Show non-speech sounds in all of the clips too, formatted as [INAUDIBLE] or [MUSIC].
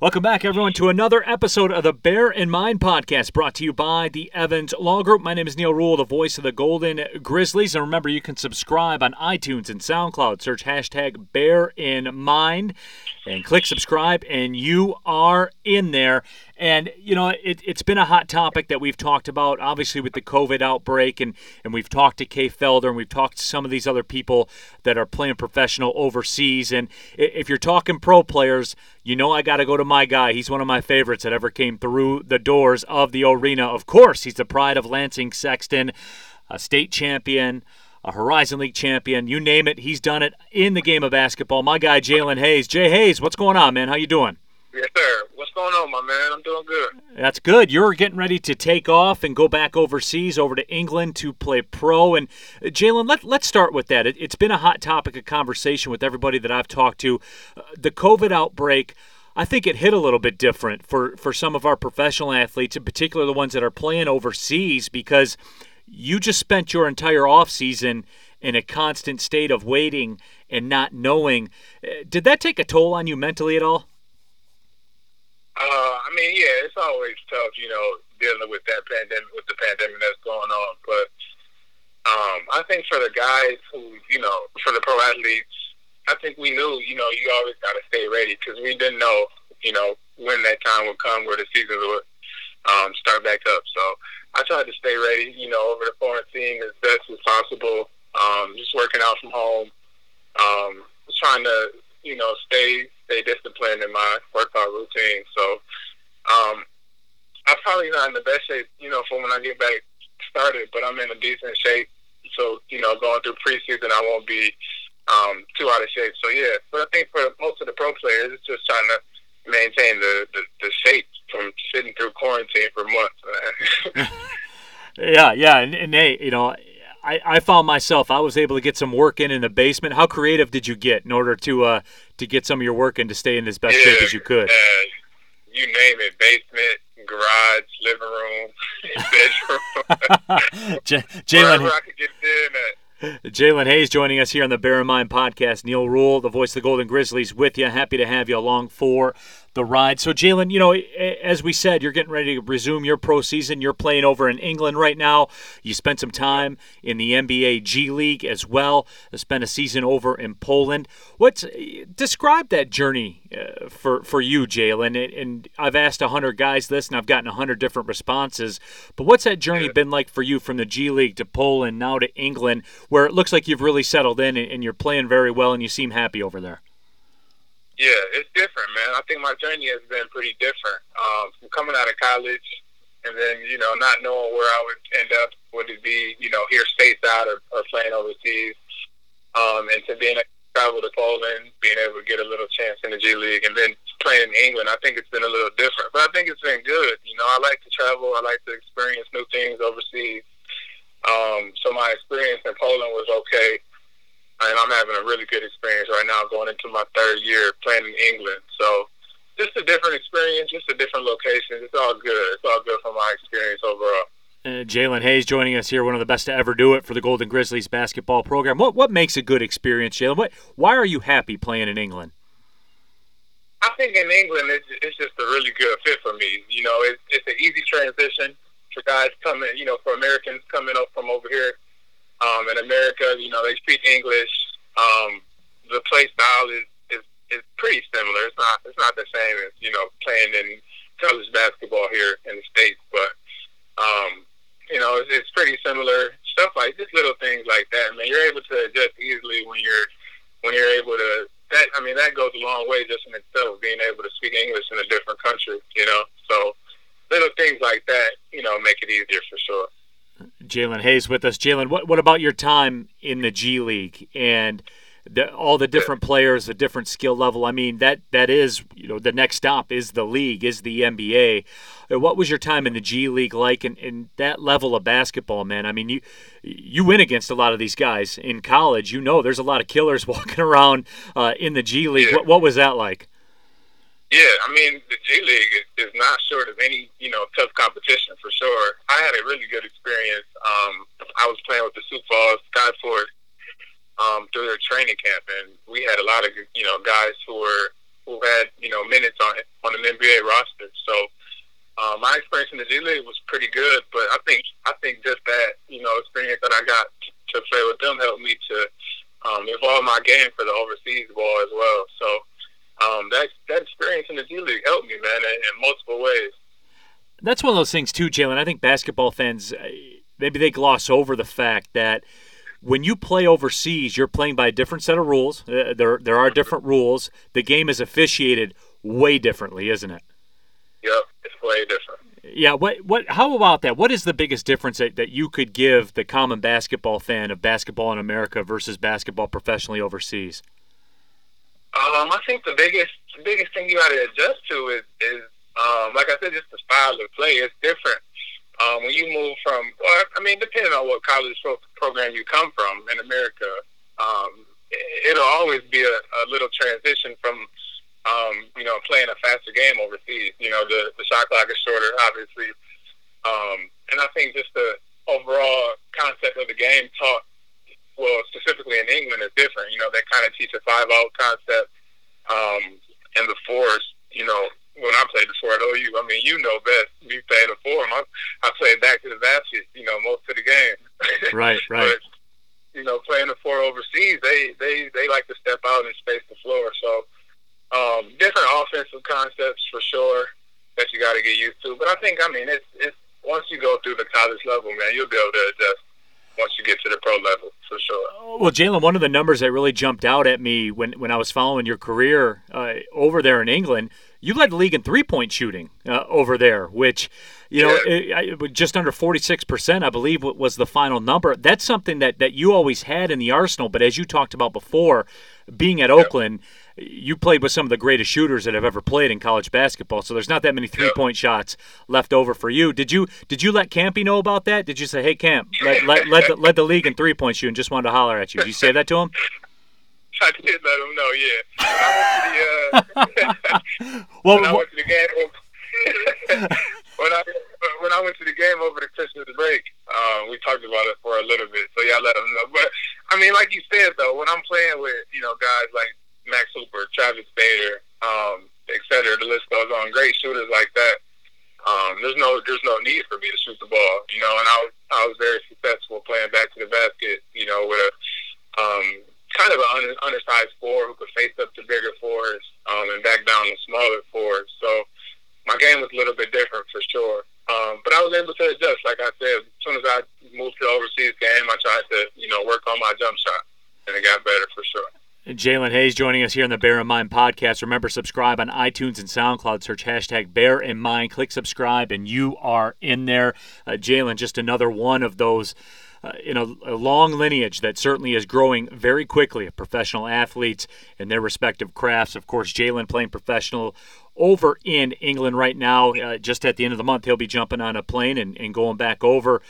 Welcome back, everyone, to another episode of the Bear in Mind podcast brought to you by the Evans Law Group. My name is Neal Ruhl, the voice of the Golden Grizzlies. And remember, you can subscribe on iTunes and SoundCloud. Search hashtag Bear in Mind and click subscribe, and you are in there. And, you know, it, has been a hot topic that we've talked about, obviously, with the COVID outbreak. And, and we've talked to Kay Felder and we've talked to some of these other people that are playing professional overseas. And if you're talking pro players, you know I got to go to my guy. He's one of my favorites that ever came through the doors of the arena. Of course, he's the pride of Lansing Sexton, a state champion a Horizon League champion, you name it, he's done it in the game of basketball. My guy Jalen Hayes. Jay Hayes, what's going on, man? How you doing? Going on, my man? I'm doing good. That's good. You're getting ready to take off and go back overseas, over to England to play pro. And uh, Jalen, let, let's start with that. It, has been a hot topic of conversation with everybody that I've talked to. Uh, the COVID outbreak. I think it hit a little bit different for, for some of our professional athletes, in particular the ones that are playing overseas, because you just spent your entire off season in a constant state of waiting and not knowing. Uh, did that take a toll on you mentally at all? Uh, I mean, yeah, it's always tough, you know, dealing with that pandemic, with the pandemic that's going on. But um, I think for the guys who, you know, for the pro athletes, I think we knew, you know, you always got to stay ready because we didn't know, you know, when that time would come where the season would um, start back up. So I tried to stay ready, you know, over the quarantine as best as possible. Um, just working out from home, um, trying to, you know, stay stay disciplined in my workout routine. So um, I'm probably not in the best shape, you know, for when I get back started, but I'm in a decent shape. So you know, going through preseason, I won't be um, too out of shape. So yeah, but I think for most of the pro players, it's just trying to maintain the, the, the shape from sitting through quarantine for months. [LAUGHS] [LAUGHS] yeah, yeah, and, and hey, you know, I, I found myself I was able to get some work in in the basement. How creative did you get in order to uh, to get some of your work in to stay in as best yeah, shape as you could? Uh, you name it, basement, garage, living room, [LAUGHS] bedroom, [LAUGHS] J- Jalen. I could get in at. Jalen Hayes joining us here on the Bear in Mind podcast. Neal Ruhl, the voice of the Golden Grizzlies, with you. Happy to have you along for the ride. So, Jalen, you know, as we said, you're getting ready to resume your pro season. You're playing over in England right now. You spent some time in the NBA G League as well. Spent a season over in Poland. What's describe that journey uh, for for you, Jalen? And I've asked hundred guys this, and I've gotten hundred different responses. But what's that journey been like for you from the G League to Poland, now to England, where it looks like you've really settled in and you're playing very well, and you seem happy over there? Yeah, it's different, man. I think my journey has been pretty different. Um, from coming out of college and then, you know, not knowing where I would end up, would it be, you know, here stateside or, or playing overseas, um, and to being able to travel to Poland, being able to get a little chance in the G League, and then playing in England, I think it's been a little different. But I think it's been good. You know, I like to travel. I like to experience new things overseas. Um, so my experience in Poland was okay and I'm having a really good experience right now going into my third year playing in England. So just a different experience, just a different location. It's all good. It's all good for my experience overall. Uh, Jalen Hayes joining us here, one of the best to ever do it for the Golden Grizzlies basketball program. What what makes a good experience, Jalen? What why are you happy playing in England? I think in England it's, it's just a really good fit for me. You know, it's it's an easy transition for guys coming, you know, for Americans coming up from over here um, in America, you know, they speak English. Um, the play style is, is is pretty similar. It's not it's not the same as you know playing in college basketball here in the states, but um, you know, it's, it's pretty similar. Stuff like just little things like that. I mean, you're able to adjust easily when you're when you're able to. That I mean, that goes a long way just in itself. Being able to speak English in a different country, you know. So little things like that, you know, make it easier for sure. Jalen Hayes with us. Jalen, what what about your time in the G League and the, all the different players, the different skill level? I mean, that that is you know the next stop is the league, is the NBA. Uh, what was your time in the G League like, and, and that level of basketball, man? I mean, you you win against a lot of these guys in college. You know, there's a lot of killers [LAUGHS] walking around uh, in the G League. Yeah. What, what was that like? Yeah, I mean the G League is, is not short of any you know tough competition for sure. I had a really good experience. Um, I was playing with the Sioux Falls Skyforce um, through their training camp, and we had a lot of you know guys who were who had you know minutes on on an NBA roster. So uh, my experience in the G League was pretty good, but I think I think just that you know experience that I got to play with them helped me to um, evolve my game for the overseas ball as well. So um, that that experience in the G League helped me, man, in, in multiple ways. That's one of those things too, Jalen. I think basketball fans uh, maybe they gloss over the fact that when you play overseas, you're playing by a different set of rules. Uh, there there are different rules. The game is officiated way differently, isn't it? Yep, it's way different. Yeah, what what how about that? What is the biggest difference that, that you could give the common basketball fan of basketball in America versus basketball professionally overseas? Um, I think the biggest the biggest thing you got to adjust to is is um, like I said, just the style of play. It's different um, when you move from. Well, I mean, depending on what college pro- program you come from in America, um, it'll always be a, a little transition from um, you know playing a faster game overseas. You know, the the shot clock is shorter, obviously, um, and I think just the overall concept of the game taught well, specifically in England, is different. You know, they kind of teach a five-out concept, um, and the fours. You know, when I played the four at OU, I mean, you know best. You played the four. I, I played back to the basket. You know, most of the game. Right, [LAUGHS] right. but, you know, playing the four overseas, they they they like to step out and space the floor. So, um, different offensive concepts for sure that you got to get used to. But I think, I mean, it's it's once you go through the college level, man, you'll be able to adjust once you get to the pro level for sure. Well, Jalen, one of the numbers that really jumped out at me when, when I was following your career uh, over there in England, you led the league in three point shooting uh, over there, which, you know, it, it, just under 46%, I believe, was the final number. That's something that, that you always had in the arsenal. But as you talked about before, being at Oakland, you played with some of the greatest shooters that have ever played in college basketball. So there's not that many three point shots left over for you. Did you did you let Kampe know about that? Did you say, "Hey, Camp, led, let let the, let the league in three point shooting"? Just wanted to holler at you. Did you say that to him? I did let him know. Yeah. When I went to the, uh, well, when I went to the game. [LAUGHS] when I when I went to the game over the Christmas break, uh, we talked about it for a little bit. So yeah, I let him know. But I mean, like you said though, when I'm playing with you know guys like Max Hooper, Travis Bader, um, et cetera. The list goes on. Great shooters like that. Um, there's no there's no need for me to shoot the ball, you know. And I was I was very successful playing back to the basket, you know, with a um, kind of an undersized four who could face up to bigger fours um, and back down to smaller fours. So my game was a little bit different for sure. Um, but I was able to adjust. Like I said, as soon as I moved to the overseas game, I tried to you know work on my jump shot, and it got better for sure. Jalen Hayes joining us here on the Bear in Mind podcast. Remember, subscribe on iTunes and SoundCloud. Search hashtag Bear in Mind. Click subscribe, and you are in there. Uh, Jalen, just another one of those uh, in a, a, long lineage that certainly is growing very quickly of professional athletes in their respective crafts. Of course, Jalen playing professional over in England right now. Uh, just at the end of the month, he'll be jumping on a plane and, and going back over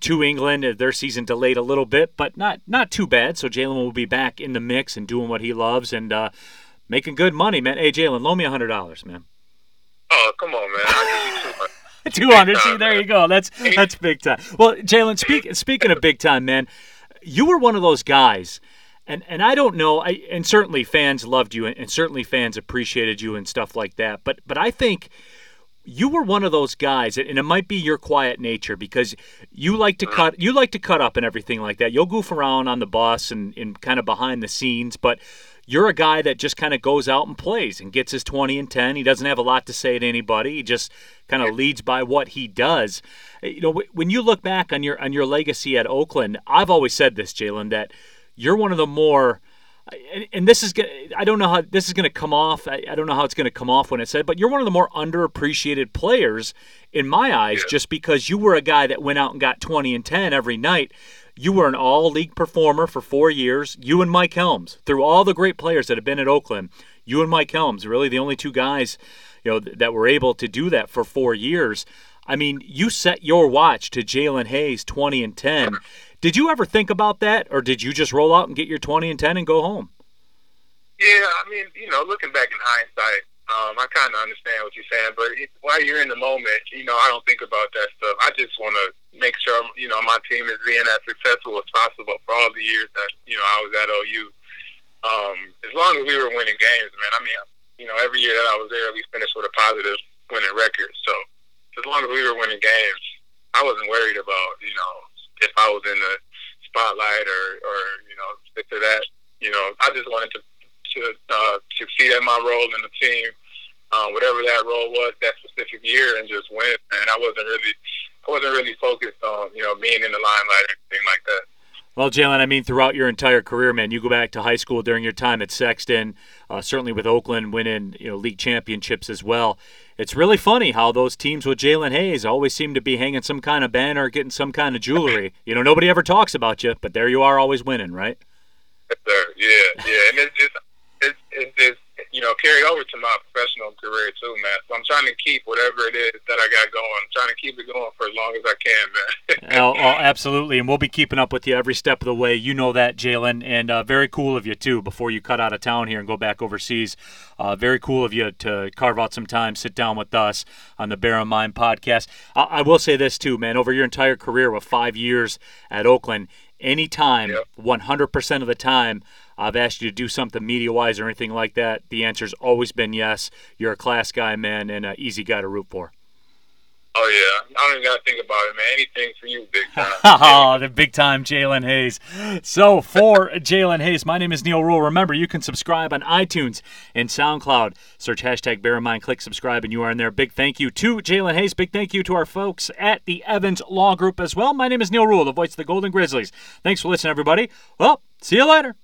to England. Their season delayed a little bit, but not not too bad. So Jalen will be back in the mix and doing what he loves and uh, making good money, man. Hey, Jalen, loan me a hundred dollars, man. Oh, come on, man. [LAUGHS] Two hundred. See, there you go. That's [LAUGHS] that's big time. Well, Jalen, speak, speaking of big time, man, you were one of those guys, and and I don't know, I and certainly fans loved you, and, and certainly fans appreciated you and stuff like that. But but I think you were one of those guys, and it might be your quiet nature because you like to cut you like to cut up and everything like that. You'll goof around on the bus and, and kind of behind the scenes, but you're a guy that just kind of goes out and plays and gets his 20 and 10. He doesn't have a lot to say to anybody. He just kind of leads by what he does. Eh, you know, when you look back on your on your legacy at Oakland, I've always said this, Jalen, that you're one of the more eh, and, and this is I don't know how this is going to come off. I, I, don't know how it's going to come off when it's said, but you're one of the more underappreciated players in my eyes, yeah. just because you were a guy that went out and got 20 and 10 every night. You were an all league performer for four years. You and Mike Helms, through all the great players that have been at Oakland, you and Mike Helms, really the only two guys, you know, that were able to do that for four years. I mean, you set your watch to Jalen Hayes 20 and 10. Did you ever think about that, or did you just roll out and get your 20 and 10 and go home? Yeah, I mean, you know, looking back in hindsight, um, I kind of understand what you're saying, but it, while you're in the moment, you know, I don't think about that stuff. I just want to make sure, you know, my team is being as successful as possible for all the years that, you know, I was at OU. Um, as long as we were winning games, man, I mean, you know, every year that I was there, we finished with a positive winning record. So as long as we were winning games, I wasn't worried about you know if I was in the spotlight or or you know stick to that. You know, I just wanted to to uh, succeed at my role in the team, uh, whatever that role was that specific year, and just win. And I wasn't really I wasn't really focused on you know being in the limelight or anything like that. Well, Jalen, I mean, throughout your entire career, man, you go back to high school during your time at Sexton, uh, certainly with Oakland winning, you know, league championships as well. It's really funny how those teams with Jalen Hayes always seem to be hanging some kind of banner, getting some kind of jewelry. [LAUGHS] You know, nobody ever talks about you, but there you are, always winning, right? Yes, sir. Yeah, yeah, and it's it's it's, it's, it's you know, carry over to my professional career too, man. So I'm trying to keep whatever it is that I got going. I'm trying to keep it going for as long as I can, man. [LAUGHS] oh, oh, absolutely, and we'll be keeping up with you every step of the way. You know that, Jalen, and uh, very cool of you too. Before you cut out of town here and go back overseas, uh, very cool of you to carve out some time, sit down with us on the Bear in Mind podcast. I, I will say this too, man. Over your entire career with five years at Oakland, anytime, yep. 100% of the time I've asked you to do something media wise or anything like that, the answer's always been yes. You're a class guy, man, and an easy guy to root for. Oh yeah, I don't even gotta think about it, man. Anything for you, big time. [LAUGHS] oh, the big time Jalen Hayes. So for [LAUGHS] Jalen Hayes, my name is Neal Ruhl. Remember, you can subscribe on iTunes and SoundCloud. Search hashtag Bear in Mind, click subscribe, and you are in there. Big thank you to Jalen Hayes. Big thank you to our folks at the Evans Law Group as well. My name is Neal Ruhl, the voice of the Golden Grizzlies. Thanks for listening, everybody. Well, see you later.